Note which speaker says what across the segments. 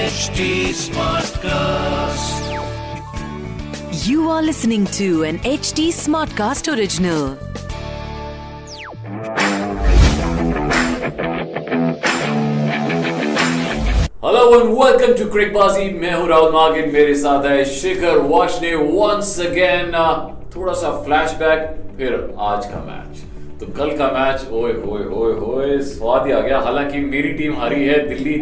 Speaker 1: HD Smartcast.
Speaker 2: You are listening to an HD Smartcast original.
Speaker 3: Hello and welcome to Cricbaazi मैं हूँ राहुल मागिन मेरे साथ है शिखर वॉच ने वंस अगेन थोड़ा सा फ्लैशबैक फिर आज का मैच तो कल का मैच ओए होए होए होए स्वाद ही आ गया हालाँकि मेरी टीम हारी है दिल्ली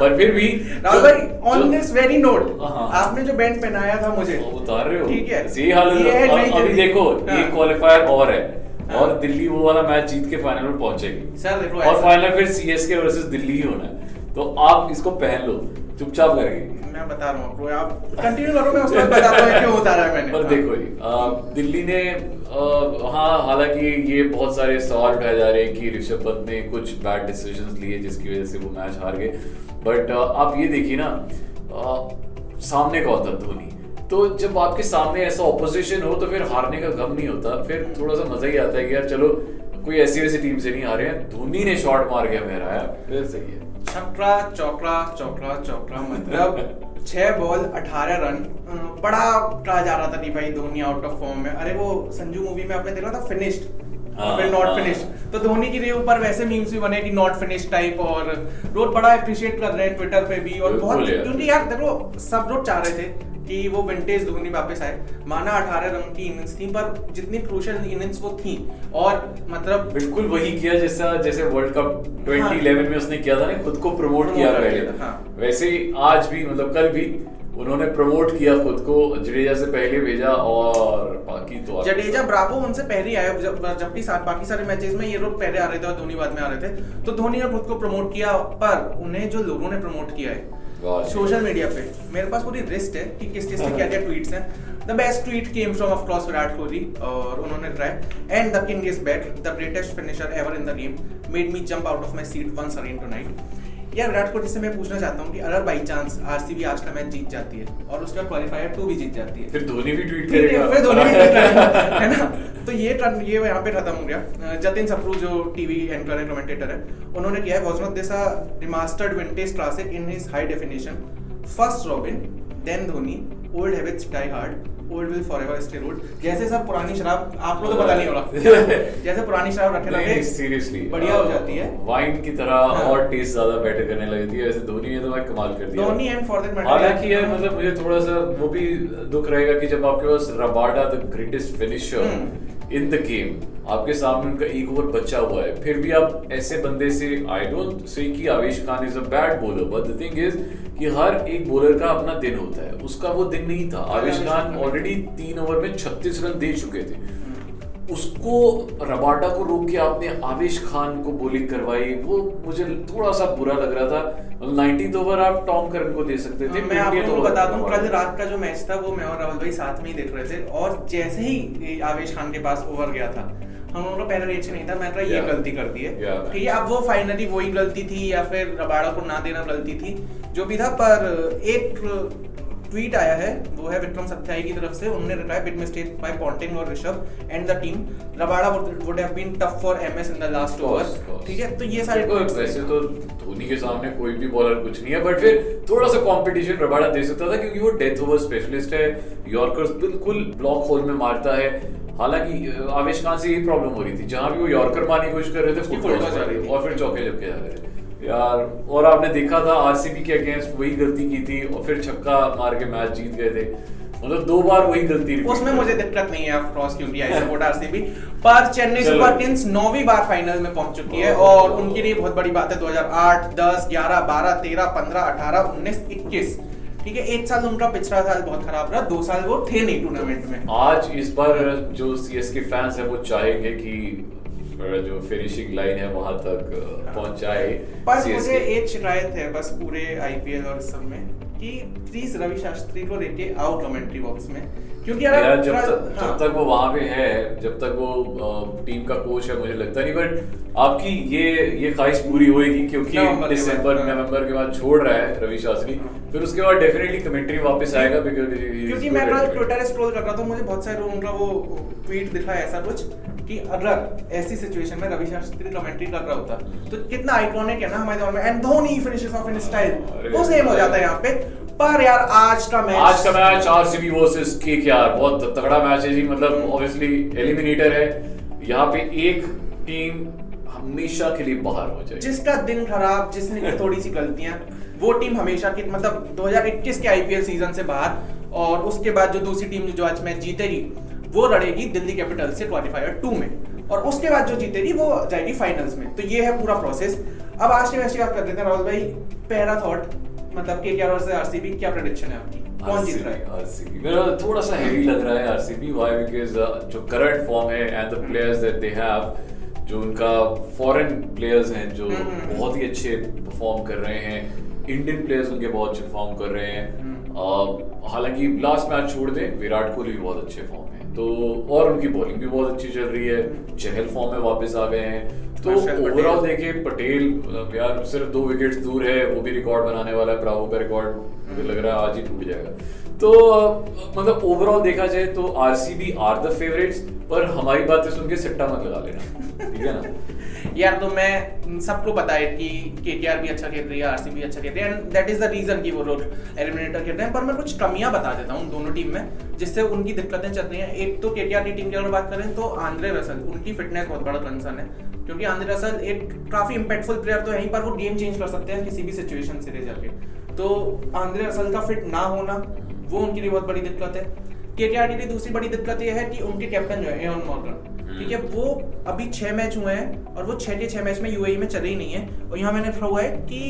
Speaker 3: पर फिर भी
Speaker 4: राहुल भाई ऑन दिस वेरी नोट
Speaker 3: हाँ।
Speaker 4: आपने जो बैंड पहनाया था मुझे
Speaker 3: वो उतार रहे हो
Speaker 4: ठीक है
Speaker 3: यही हाल है
Speaker 4: है
Speaker 3: अभी। देखो
Speaker 4: हाँ।
Speaker 3: ये क्वालिफायर और है
Speaker 4: हाँ।
Speaker 3: और दिल्ली वो वाला मैच जीत के फाइनल में पहुंचेगी
Speaker 4: सर
Speaker 3: और फाइनल फिर सीएसके वर्सेस दिल्ली ही होना है तो आप इसको पहन लो चुपचाप करके
Speaker 4: मैं बता रहा हूँ आप कंटिन्यू करो, मैं उसके बताता हूँ, क्यों उतारा है मैंने?
Speaker 3: पर। देखो जी दिल्ली ने हाँ हालाँकि ये बहुत सारे सवाल उठाए जा रहे हैं कि ऋषभ पंत ने कुछ बैड डिसीजंस लिए जिसकी वजह से वो मैच हार गए। बट आप ये देखिए ना सामने कौन था धोनी? तो जब आपके सामने ऐसा ऑपोजिशन हो तो फिर हारने का गम नहीं होता। फिर थोड़ा सा मज़ा ही आता है कि यार, चलो कोई ऐसी वैसी टीम से नहीं हारे हैं। धोनी ने शॉट मार के हमें हराया फिर सही है
Speaker 4: छक्का चौकड़ा चौकड़ा चौकड़ा मतलब छह बॉल अठारह रन बड़ा कहा जा रहा था कि भाई धोनी आउट ऑफ़ फॉर्म में। अरे वो संजू मूवी में आपने देखा था? फिनिश्ड
Speaker 3: हाँ,
Speaker 4: फिर नॉट
Speaker 3: हाँ।
Speaker 4: फिनिश्ड तो धोनी के लिए ऊपर वैसे मीम्स भी बने कि नॉट फिनिश टाइप और लोग बड़ा अप्रिशिएट कर रहे हैं ट्विटर पे भी और बहुत
Speaker 3: यार।
Speaker 4: क्योंकि यार देखो सब लोग चाह रहे थे। कि वो विंटेज धोनी वापस आए माना 18 रन की इनिंग्स थी पर जितनी क्रूशियल इनिंग्स वो थी और मतलब
Speaker 3: बिल्कुल वही किया जैसा जैसे वर्ल्ड कप 2011
Speaker 4: हाँ।
Speaker 3: में उसने किया था ना खुद को प्रमोट किया पहले
Speaker 4: हाँ।
Speaker 3: वैसे ही आज भी मतलब कल भी उन्होंने प्रमोट किया खुद को जडेजा से पहले भेजा और बाकी तो
Speaker 4: जडेजा ब्रावो उनसे पहले ही आया जब जबकि साथ बाकी सारे मैचेस में ये लोग पहले आ रहे थे और धोनी बाद में आ रहे थे तो धोनी ने खुद को प्रमोट किया पर उन्हें जो लोगों ने प्रमोट किया है सोशल मीडिया पे। मेरे पास पूरी लिस्ट है कि किस किस के क्या क्या ट्वीट्स हैं। The best tweet came from of course Virat Kohli और उन्होंने try and the king is back the greatest finisher ever in the game made me jump out of my seat once again tonight यार विराट कोहली से मैं पूछना चाहता हूँ कि अगर बाई चांस आरसीबी आज का मैच जीत जाती है और उसका क्वालिफायर टू भी जीत जाती है।
Speaker 3: फिर धोनी भी ट्वीट करेगा।
Speaker 4: फिर धोनी भी ट्वीट करेगा, है ना? तो ये टर्न ये यहाँ पे खत्म हो गया। जतिन सप्रू जो टीवी एंकर है कमेंटेटर है उन्होंने किया है वाज देसा remastered vintage classic in his high definition first Robin then Dhoni old habits die hard old will forever stay ruled जैसे सब पुरानी शराब आप लोग को पता नहीं होगा। जैसे पुरानी शराब रखे रखे
Speaker 3: सीरियसली
Speaker 4: बढ़िया हो जाती है।
Speaker 3: वाइन की तरह
Speaker 4: हाँ।
Speaker 3: और टेस्ट ज़्यादा बेटर करने लगती है ऐसे धोनी ने तो भाई कमाल कर दिया।
Speaker 4: Dhoni and for that matter
Speaker 3: हालाँकि यार मतलब मुझे थोड़ा सा वो भी दुख रहेगा कि जब आपके पास Rabada the greatest finisher. In the game आपके सामने उनका एक ओवर बचा हुआ है। फिर भी आप ऐसे बंदे से आई डोंट से कि Avesh Khan is a bad bowler but the thing is कि हर एक बॉलर का अपना दिन होता है। उसका वो दिन नहीं था। आवेश खान ऑलरेडी तीन ओवर में 36 रन दे चुके थे। उसको रबाडा को रोक के आपने आवेश खान को बॉलिंग करवाई वो मुझे थोड़ा सा बुरा लग रहा था। नाइनटीन ओवर आप टॉम करन को दे सकते थे
Speaker 4: मैं आप
Speaker 3: 20th
Speaker 4: लोगों को
Speaker 3: over
Speaker 4: बता दूँ कल रात का जो मैच था वो मैं और राहुल भाई साथ में ही देख रहे थे और जैसे ही आवेश खान के पास ओवर गया था हम लोगों को पहले रिएक्शन नहीं था मैं कहा ये गलती कर दी है। ठीक है अब वो फाइनली वही गलती थी या फिर रबाड़ा को ना देना गलती थी जो भी था पर एक ट्वीट आया है वो है विक्रम सत्याई की तरफ़ से उन्होंने reply bit mistake by Ponting और Rishabh and the team Rabada would have been tough for MS in the last over ठीक है तो ये सारे थे।
Speaker 3: वैसे तो धोनी के सामने कोई भी बॉलर कुछ नहीं है बट फिर थोड़ा सा कंपटीशन रबाडा दे सकता था क्योंकि वो डेथ ओवर स्पेशलिस्ट है। यॉर्कर्स बिल्कुल ब्लॉक होल में मारता है। हालाँकि आवेश खान से यही प्रॉब्लम हो रही थी। जहाँ भी वो यॉर्कर मारने की कोशिश कर रहे थे
Speaker 4: toss
Speaker 3: जा रही थी। और फिर चौके जबके जा रहे थे। यार और आपने देखा था आरसीबी के अगेंस्ट वही गलती की थी और फिर छक्का मार के मैच जीत गए थे। मतलब दो बार वही गलती
Speaker 4: उसमें मुझे दिक्कत नहीं है ऑफ़ कोर्स क्योंकि आई सपोर्ट आरसीबी पर चेन्नई सुपर किंग्स नौवीं बार फाइनल में पहुँच चुकी है और उनके लिए बहुत बड़ी बात है 2008 10 11 12 13 15 18 19 21 ठीक है एक साल उनका पिछला साल बहुत खराब रहा दो साल वो थे नहीं टूर्नामेंट में।
Speaker 3: आज इस बार जो सीएसके फैंस है वो चाहेंगे कि जो फिनिशिंग लाइन है वहाँ तक पहुँचाए
Speaker 4: पर मुझे एक शिकायत है बस पूरे आईपीएल और इस सब में कि प्लीज़ रवि शास्त्री को लेके आओ कमेंट्री बॉक्स में क्योंकि
Speaker 3: यार जब तक
Speaker 4: हाँ।
Speaker 3: जब तक वो वहाँ पे है जब तक वो टीम का कोच है मुझे लगता नहीं बट आपकी ये ये ख्वाहिश पूरी होएगी क्योंकि दिसंबर
Speaker 4: हाँ।
Speaker 3: नवंबर के बाद छोड़ रहा है रवि शास्त्री। फिर उसके बाद डेफिनेटली कमेंट्री वापस आएगा
Speaker 4: क्योंकि मैं ट्विटर स्क्रॉल कर रहा था मुझे बहुत सारे लोगों का वो ट्वीट दिखा ऐसा कुछ। कि अगर ऐसी सिचुएशन में रवि शास्त्री कमेंट्री कर रहा होता तो कितना आइकॉनिक है ना हमारे दौर में। And Dhoni finishes off in style वो सेम हो जाता है यहाँ पे। पर यार आज का मैच
Speaker 3: आज का मैच आरसीबी वर्सेस केकेआर बहुत तगड़ा मैच है जी। मतलब ऑब्वियसली एलिमिनेटर है। यहाँ पे एक टीम हमेशा के लिए बाहर हो जाए
Speaker 4: जिसका दिन खराब जिसने की थोड़ी सी गलतियाँ वो टीम हमेशा की मतलब 2021 के आईपीएल सीज़न से बाहर और उसके बाद जो दूसरी टीम जो आज मैच जीतेगी वो लड़ेगी दिल्ली कैपिटल से क्वालिफायर टू में। और उसके बाद जो जीतेगी वो जाएगी फाइनल्स में। तो ये है पूरा प्रोसेस अब आज के मैच की बात कर लेते हैं राहुल भाई पहला थॉट मतलब के केआर वर्सेस आरसीबी क्या प्रेडिक्शन है आपकी? कौन जीत रहा है?
Speaker 3: आरसीबी मेरा थोड़ा सा हेवी लग रहा है आरसीबी व्हाई बिकॉज़ जो करंट फॉर्म है and the players that they have जो उनका फॉरेन प्लेयर्स हैं जो
Speaker 4: हम्म।
Speaker 3: बहुत ही अच्छे परफॉर्म कर रहे हैं। इंडियन प्लेयर्स उनके बहुत अच्छे परफॉर्म कर रहे हैं।
Speaker 4: हम्म।
Speaker 3: हालाँकि लास्ट मैच छोड़ दें विराट कोहली भी बहुत अच्छे फॉर्म तो और उनकी बॉलिंग भी बहुत अच्छी चल रही है। चहल फॉर्म में वापस आ गए हैं। तो ओवरऑल देखिए पटेल मतलब यार सिर्फ़ दो विकेट्स दूर है वो भी रिकॉर्ड बनाने वाला है ब्रावो का रिकॉर्ड मुझे लग रहा है आज ही टूट जाएगा। तो मतलब ओवरऑल देखा जाए तो आरसीबी आर द फेवरेट्स पर हमारी बातें सुन के सट्टा मत लगा लेना। ठीक है ना?
Speaker 4: यार तो मैं सबको पता है कि केकेआर भी अच्छा खेल रही है आरसीबी अच्छा खेल रही है and that is the reason कि वो लोग एलिमिनेटर खेल रहे हैं। पर मैं कुछ कमियाँ बता देता हूँ दोनों टीम में, जिससे उनकी दिक्कतें चल रही हैं। एक तो केकेआर की टीम की अगर बात करें तो आंद्रे रसल उनकी फिटनेस बहुत बड़ा कंसर्न है, क्योंकि आंद्रे रसल एक काफ़ी इम्पैक्टफुल प्लेयर तो है ही, पर वो गेम चेंज कर सकते हैं किसी भी सिचुएशन से ले जाके तो आंद्रे रसल का फिट ना होना वो उनके लिए बहुत बड़ी दिक्कत है। केकेआर के लिए दूसरी बड़ी दिक्कत ये है कि उनके कैप्टन जो है एवन मॉर्गन ठीक है वो अभी छह मैच हुए हैं और वो छह के छह मैच में यूएई में चले ही नहीं है। और यहाँ मैंने पढ़ा हुआ है कि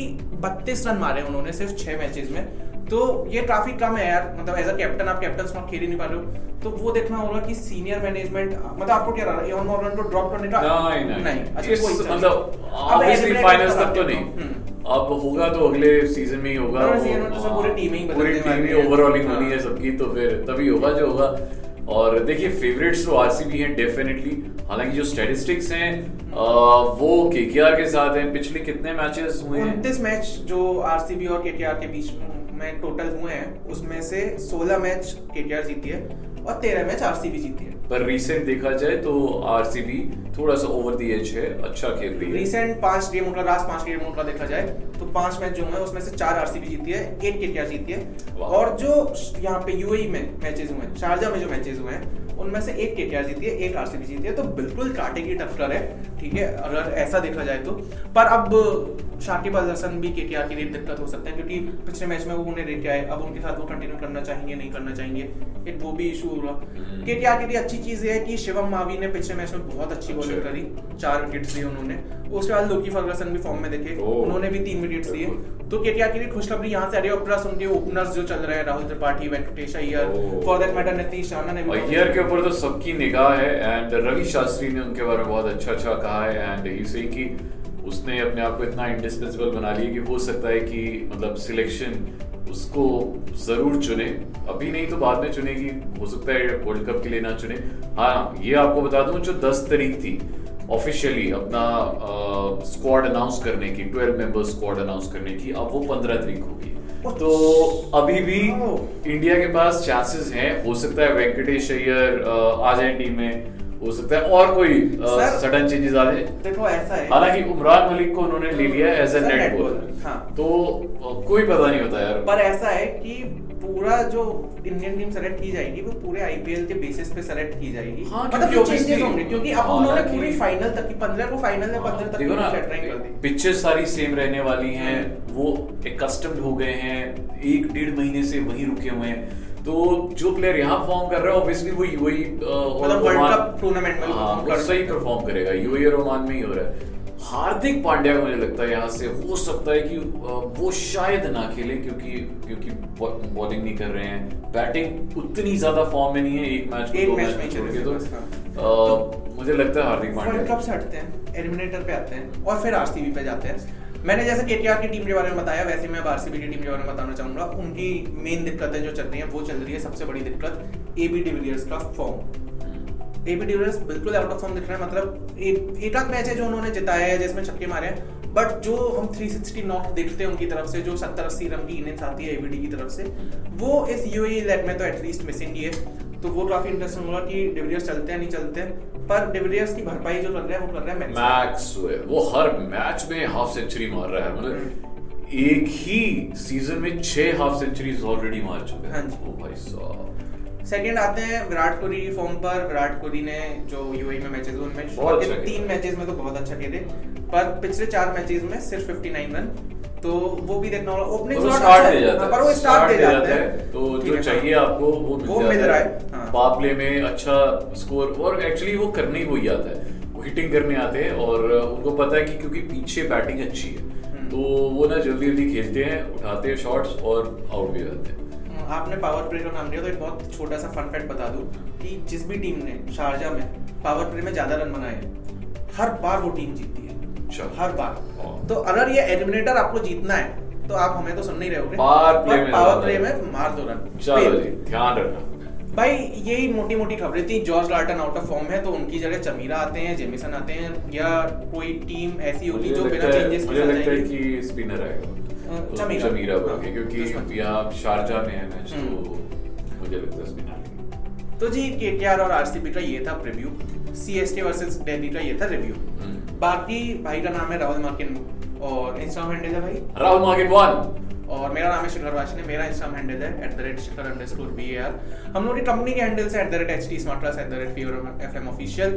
Speaker 4: बत्तीस रन मारे उन्होंने सिर्फ़ छह मैचेस में। तो ये काफ़ी कम है यार मतलब एज अ कैप्टन आप कैप्टन स्पॉट खेल ही नहीं पा रहे हो। तो वो देखना होगा कि सीनियर मैनेजमेंट मतलब आपको क्या रहा है एवन मॉर्गन को ड्रॉप करने का?
Speaker 3: नहीं नहीं।
Speaker 4: अच्छा कोई
Speaker 3: मतलब ऑब्वियसली फाइनल्स तक तो नहीं। अब होगा तो अगले सीज़न में ही होगा
Speaker 4: तो पूरी
Speaker 3: टीम ही
Speaker 4: ओवरऑलिंग
Speaker 3: ओवरऑल हाँ। होनी है सबकी तो फिर तभी होगा जो होगा। और देखिए फेवरेट्स तो आरसीबी हैं डेफिनेटली हालाँकि जो स्टैटिस्टिक्स हैं वो केकेआर के साथ हैं। पिछले कितने मैचेस हुए हैं?
Speaker 4: उनतीस मैच जो आरसीबी और केकेआर के बीच में टोटल हुए हैं उसमें से 16 मैच केकेआर जीती है और 13 मैच आरसीबी जीती है।
Speaker 3: पर रिसेंट देखा जाए तो आरसीबी थोड़ा सा ओवर दी एज है अच्छा खेल रही है।
Speaker 4: रिसेंट पाँच गेम उनका लास्ट पाँच गेम उनका देखा जाए तो पाँच मैच जो है उसमें से चार आरसीबी जीती है एक के जीती है। और जो यहाँ पे यूएई में मैचेस हुए हैं शारजा में जो मैचेस हुए हैं उनमें से एक केकेआर जीती है एक आरसीबी जीती है तो बिल्कुल कांटे की टक्कर है ठीक है अगर ऐसा देखा जाए तो पर अब शाकिब अल हसन भी केकेआर के लिए दिक्कत हो सकता है क्योंकि पिछले मैच में वो उन्हें लेके आए अब उनके साथ वो कंटिन्यू करना चाहेंगे नहीं करना चाहेंगे एक वो भी इशू होगा
Speaker 3: हम्म।
Speaker 4: केकेआर के लिए अच्छी चीज़ ये है कि शिवम मावी ने पिछले मैच में बहुत अच्छी बॉलिंग
Speaker 3: अच्छा।
Speaker 4: करी चार विकेट्स दिए उन्होंने उसके बाद लोकी फर्गसन भी फॉर्म में देखे उन्होंने भी तीन विकेट्स
Speaker 3: बिल्कुल।
Speaker 4: तो केकेआर के लिए खुशखबरी यहाँ से है। और प्लस उनके ओपनर्स जो चल रहे हैं Rahul Tripathi Venkatesh Iyer for that matter Nitish Rana ने
Speaker 3: अय्यर के ऊपर तो सबकी निगाह है एंड रवि शास्त्री ने उनके बारे में बहुत अच्छा अच्छा कहा है एंड ही से कि उसने अपने आप को इतना इंडिस्पेंसिबल बना लिया कि हो सकता है कि मतलब सिलेक्शन उसको ज़रूर चुने। अभी नहीं तो बाद में चुनेगी हो सकता है वर्ल्ड कप के लिए ना चुने। हाँ ये आपको बता दूँ जो 10 तारीख थी ऑफिशियली अपना स्क्वाड अनाउंस करने की 12 मेंबर स्क्वाड अनाउंस करने की अब वो 15 तारीख होगी। तो अभी भी इंडिया के पास चांसेस हैं हो सकता है वेंकटेश अय्यर आ जाए टीम में हो सकता है और कोई सडन चेंजेस आ जाए।
Speaker 4: देखो ऐसा है।
Speaker 3: हालाँकि उमरान मलिक को उन्होंने ले लिया एज ए नेट बॉलर
Speaker 4: हाँ।
Speaker 3: तो कोई पता नहीं होता यार।
Speaker 4: पर ऐसा है कि पूरा जो इंडियन टीम सेलेक्ट की जाएगी वो पूरे आईपीएल के बेसिस पे सेलेक्ट की जाएगी।
Speaker 3: हाँ,
Speaker 4: मतलब
Speaker 3: क्योंकि
Speaker 4: चेंजेस होंगे क्योंकि अब
Speaker 3: हाँ,
Speaker 4: उन्होंने पूरी फाइनल तक की 15 को फाइनल में 15 तक
Speaker 3: ना
Speaker 4: कर दी।
Speaker 3: पिक्चर्स सारी सेम रहने वाली हैं वो एकस्टम्ड हो गए हैं एक डेढ़ महीने से वहीं रुके हुए हैं। तो जो प्लेयर यहाँ फॉर्म कर रहा है ऑब्वियसली वो यूएई
Speaker 4: World Cup tournament में
Speaker 3: सही परफॉर्म करेगा यूएई और ओमान में ही हो रहा है। हार्दिक पांड्या का मुझे लगता है यहाँ से हो सकता है कि वो शायद ना खेले क्योंकि क्योंकि बॉलिंग नहीं कर रहे हैं। बैटिंग उतनी ज़्यादा फॉर्म में नहीं है एक मैच को
Speaker 4: एक
Speaker 3: दो
Speaker 4: मैच में
Speaker 3: छोड़ के तो
Speaker 4: हाँ।
Speaker 3: अ, मुझे लगता है हार्दिक पांड्या।
Speaker 4: कब से हटते हैं एलिमिनेटर पे आते हैं और फिर आरसीबी पे जाते हैं। मैंने जैसे केटीआर की टीम के बारे में बताया वैसे मैं आरसीबी की टीम के बारे में बताना चाहूँगा। उनकी मेन दिक्कतें जो चल रही है वो चल रही है सबसे बड़ी दिक्कत एबी डिविलियर्स का फॉर्म एबी डिविलियर्स बिल्कुल आउट ऑफ़ फॉर्म दिख रहा है। मतलब एक आध मैच है जो उन्होंने जिताया है जिसमें छक्के मारे हैं। बट जो हम 360 नॉट देखते हैं उनकी तरफ़ से जो 70 अस्सी रन की इनिंग्स आती है एबीडी की तरफ़ से वो इस यूएई लेग में तो एटलीस्ट मिसिंग ही है। तो वो काफ़ी इंटरेस्टिंग होगा कि डिविलियर्स चलते हैं नहीं चलते हैं। पर डिविलियर्स की भरपाई जो कर रहा है वो कर रहा है मैक्स
Speaker 3: मैक्स वो हर मैच में हाफ़ सेंचुरी मार रहा है। मतलब एक ही सीज़न में छह हाफ़ सेंचुरीज ऑलरेडी मार चुके हैं।
Speaker 4: हाँ
Speaker 3: ओ भाई साहब।
Speaker 4: सेकंड आते हैं विराट कोहली की फॉर्म पर। विराट कोहली ने जो यूएई में मैचेस उनमें
Speaker 3: अच्छा
Speaker 4: तीन। मैचेस में तो बहुत अच्छा खेले। पर पिछले चार मैचेस में सिर्फ़ 59 रन। तो वो भी देखना होगा। ओपनिंग
Speaker 3: वो स्टार्ट दे जाता है
Speaker 4: पर वो स्टार्ट दे जाते हैं।
Speaker 3: तो जो चाहिए
Speaker 4: हाँ।
Speaker 3: आपको वो मिल
Speaker 4: वो मिल रहा है, हाँ।
Speaker 3: पावर प्ले में अच्छा स्कोर और एक्चुअली वो करने ही वही आता है। वो हिटिंग करने आते हैं और उनको पता है कि क्योंकि पीछे बैटिंग अच्छी है।
Speaker 4: हम्म।
Speaker 3: तो वो ना जल्दी जल्दी खेलते हैं उठाते हैं शॉट्स और आउट भी हो जाते हैं।
Speaker 4: आपने पावर प्ले का नाम लिया तो एक बहुत छोटा सा फन फैक्ट बता दूँ कि जिस भी टीम ने शारजा में पावर प्ले में ज़्यादा रन बनाए हर बार वो टीम जीतती है।
Speaker 3: अच्छा।
Speaker 4: हर बार।
Speaker 3: हाँ।
Speaker 4: तो अगर ये एलिमिनेटर आपको जीतना है तो आप हमें तो सुन नहीं रहे होगे पावर प्ले में मार दो रन
Speaker 3: ध्यान रखना।
Speaker 4: भाई यही मोटी मोटी खबरें थी। जॉर्ज लार्टन आउट ऑफ़ फॉर्म है तो उनकी जगह चमीरा आते हैं जेमिसन आते हैं या कोई टीम ऐसी होगी जो बिना चेंजेस के
Speaker 3: मुझे लगता है कि स्पिनर आएगा। तो
Speaker 4: चमीरा।
Speaker 3: चमीरा
Speaker 4: हाँ,
Speaker 3: बोल के क्योंकि। यहाँ शारजा में है मैच
Speaker 4: हम्म।
Speaker 3: तो मुझे लगता है स्पिनर
Speaker 4: तो जी केटीआर और आरसीबी का ये था प्रीव्यू सीएसके वर्सेस दिल्ली का ये था रिव्यू
Speaker 3: हम्म।
Speaker 4: बाकी भाई का नाम है राहुल मार्किन और इंस्टाग्राम हैंडल है भाई
Speaker 3: राहुल मार्किन वन
Speaker 4: और मेरा नाम है शिखर वाशने मेरा इंस्टाग्राम हैंडल है at the rate Shikhar underscore score B are हम लोग की कंपनी के हैंडल्स है at the rate H T smart class at the rate fever F M official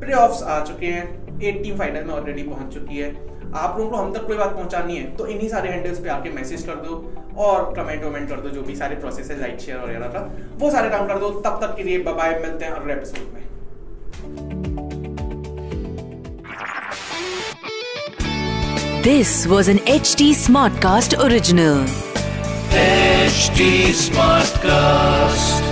Speaker 4: playoffs आ चुके हैं एट टीम फाइनल में ऑलरेडी पहुँच चुकी है आप लोगों को हम तक कोई बात पहुंचानी है तो इन्हीं सारे हैंडल्स पे आके मैसेज कर दो और कमेंट वमेंट कर दो जो भी सारे प्रोसेस है लाइक शेयर वगैरह का वो सारे काम कर दो तब तक के लिए बाय मिलते हैं अगले एपिसोड में this was
Speaker 2: This was an HT Smartcast original.
Speaker 1: HD Smartcast.